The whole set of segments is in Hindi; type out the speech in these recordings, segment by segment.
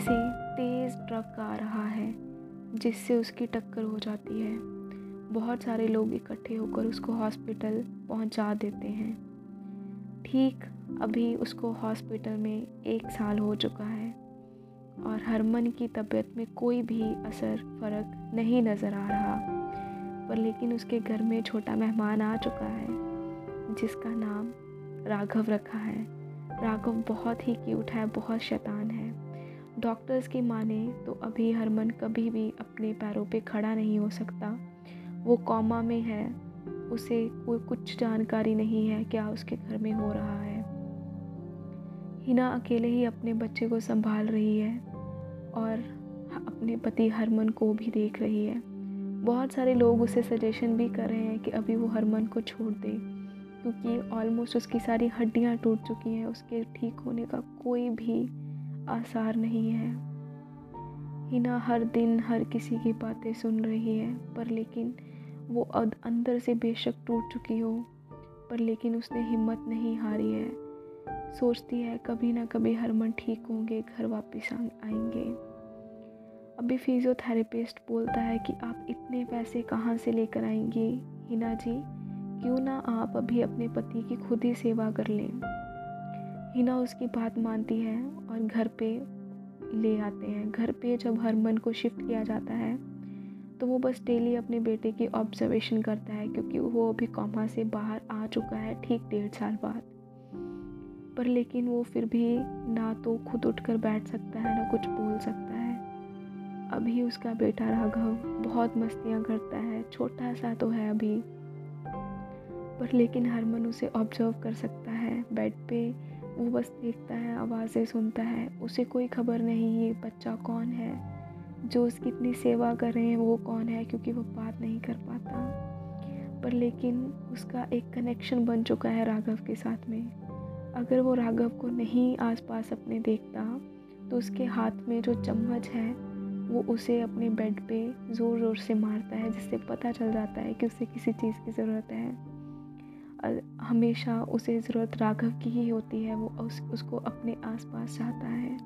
से तेज़ ट्रक आ रहा है, जिससे उसकी टक्कर हो जाती है। बहुत सारे लोग इकट्ठे होकर उसको हॉस्पिटल पहुँचा देते हैं। ठीक अभी उसको हॉस्पिटल में एक साल हो चुका है और हरमन की तबीयत में कोई भी असर, फ़र्क नहीं नज़र आ रहा, पर लेकिन उसके घर में छोटा मेहमान आ चुका है, जिसका नाम राघव रखा है। राघव बहुत ही क्यूट है, बहुत शैतान है। डॉक्टर्स की माने तो अभी हरमन कभी भी अपने पैरों पे खड़ा नहीं हो सकता। वो कॉमा में है। उसे कोई कुछ जानकारी नहीं है क्या उसके घर में हो रहा है। हिना अकेले ही अपने बच्चे को संभाल रही है और अपने पति हरमन को भी देख रही है। बहुत सारे लोग उसे सजेशन भी कर रहे हैं कि अभी वो हरमन को छोड़ दे, क्योंकि ऑलमोस्ट उसकी सारी हड्डियाँ टूट चुकी हैं। उसके ठीक होने का कोई भी आसार नहीं है। हिना हर दिन हर किसी की बातें सुन रही है, पर लेकिन वो अंदर से बेशक टूट चुकी हो, पर लेकिन उसने हिम्मत नहीं हारी है। सोचती है कभी ना कभी हरमन ठीक होंगे, घर वापस आएँगे। अभी फिजियोथेरेपिस्ट बोलता है कि आप इतने पैसे कहाँ से लेकर आएँगे? हिना जी, क्यों ना आप अभी अपने पति की खुद ही सेवा कर लें? हिना उसकी बात मानती है और घर पे ले आते हैं। घर पे जब हरमन को शिफ्ट किया जाता है तो वो बस डेली अपने बेटे की ऑब्जर्वेशन करता है क्योंकि वो अभी कॉमा से बाहर आ चुका है ठीक डेढ़ साल बाद। पर लेकिन वो फिर भी ना तो खुद उठकर बैठ सकता है, ना कुछ बोल सकता है। अभी उसका बेटा राघव बहुत मस्तियाँ करता है, छोटा सा तो है अभी। पर लेकिन हरमन उसे ऑब्ज़र्व कर सकता है। बेड पे वो बस देखता है, आवाज़ें सुनता है। उसे कोई खबर नहीं ये बच्चा कौन है? जो उसकी इतनी सेवा कर रहे हैं वो कौन है? क्योंकि वो बात नहीं कर पाता। पर लेकिन उसका एक कनेक्शन बन चुका है राघव के साथ में। अगर वो राघव को नहीं आसपास अपने देखता तो उसके हाथ में जो चम्मच है, वो उसे अपने बेड पे ज़ोर ज़ोर से मारता है, जिससे पता चल जाता है कि उसे किसी चीज़ की ज़रूरत है। हमेशा उसे ज़रूरत राघव की ही होती है, वो उस, उसको अपने आसपास चाहता है।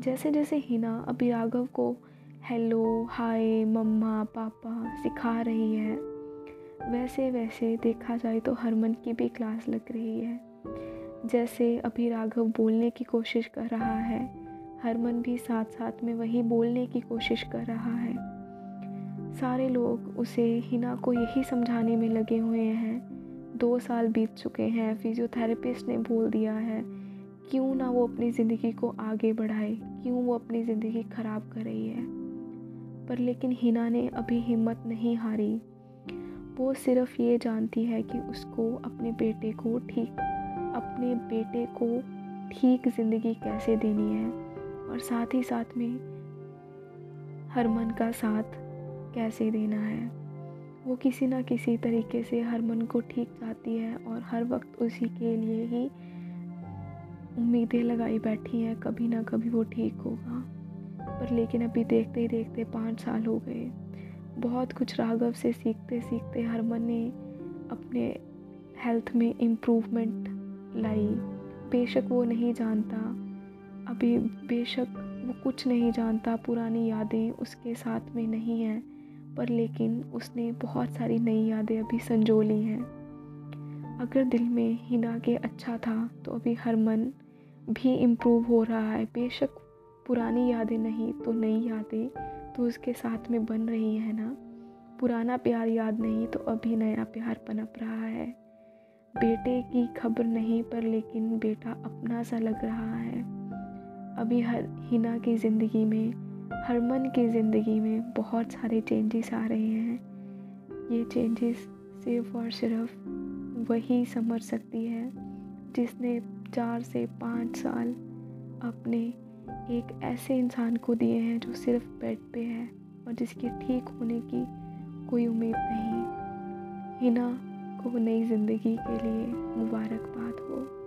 जैसे जैसे हिना अभी राघव को हेलो, हाय, मम्मा, पापा सिखा रही है वैसे वैसे देखा जाए तो हरमन की भी क्लास लग रही है। जैसे अभी राघव बोलने की कोशिश कर रहा है, हरमन भी साथ साथ में वही बोलने की कोशिश कर रहा है। सारे लोग उसे हिना को यही समझाने में लगे हुए हैं दो साल बीत चुके हैं। फिजियोथेरेपिस्ट ने बोल दिया है, क्यों ना वो अपनी ज़िंदगी को आगे बढ़ाए? क्यों वो अपनी ज़िंदगी ख़राब कर रही है पर लेकिन हिना ने अभी हिम्मत नहीं हारी। वो सिर्फ़ ये जानती है कि उसको अपने बेटे को ठीक, अपने बेटे को ठीक ज़िंदगी कैसे देनी है और साथ ही साथ में हरमन का साथ कैसे देना है। वो किसी ना किसी तरीके से हर मन को ठीक चाहती है और हर वक्त उसी के लिए ही उम्मीदें लगाई बैठी हैं। कभी ना कभी वो ठीक होगा। पर लेकिन अभी देखते ही देखते पाँच साल हो गए। बहुत कुछ राघव से सीखते सीखते हरमन ने अपने हेल्थ में इम्प्रूवमेंट लाई। बेशक वो नहीं जानता। अभी बेशक वो कुछ नहीं जानता। पुरानी यादें उसके साथ में नहीं हैं। पर लेकिन उसने बहुत सारी नई यादें अभी संजो ली हैं। अगर दिल में हिना के अच्छा था तो अभी हर मन भी इम्प्रूव हो रहा है। बेशक पुरानी यादें नहीं तो नई यादें तो उसके साथ में बन रही है ना? पुराना प्यार याद नहीं तो अभी नया प्यार पनप रहा है। बेटे की खबर नहीं, पर लेकिन बेटा अपना सा लग रहा है। अभी हर हिना की ज़िंदगी में हरमन की ज़िंदगी में बहुत सारे चेंजेस आ रहे हैं। ये चेंजेस सिर्फ़ और सिर्फ़ वही समझ सकती है जिसने चार से पाँच साल अपने एक ऐसे इंसान को दिए हैं जो सिर्फ़ बेड पे है और जिसके ठीक होने की कोई उम्मीद नहीं। हिना को नई ज़िंदगी के लिए मुबारकबाद हो।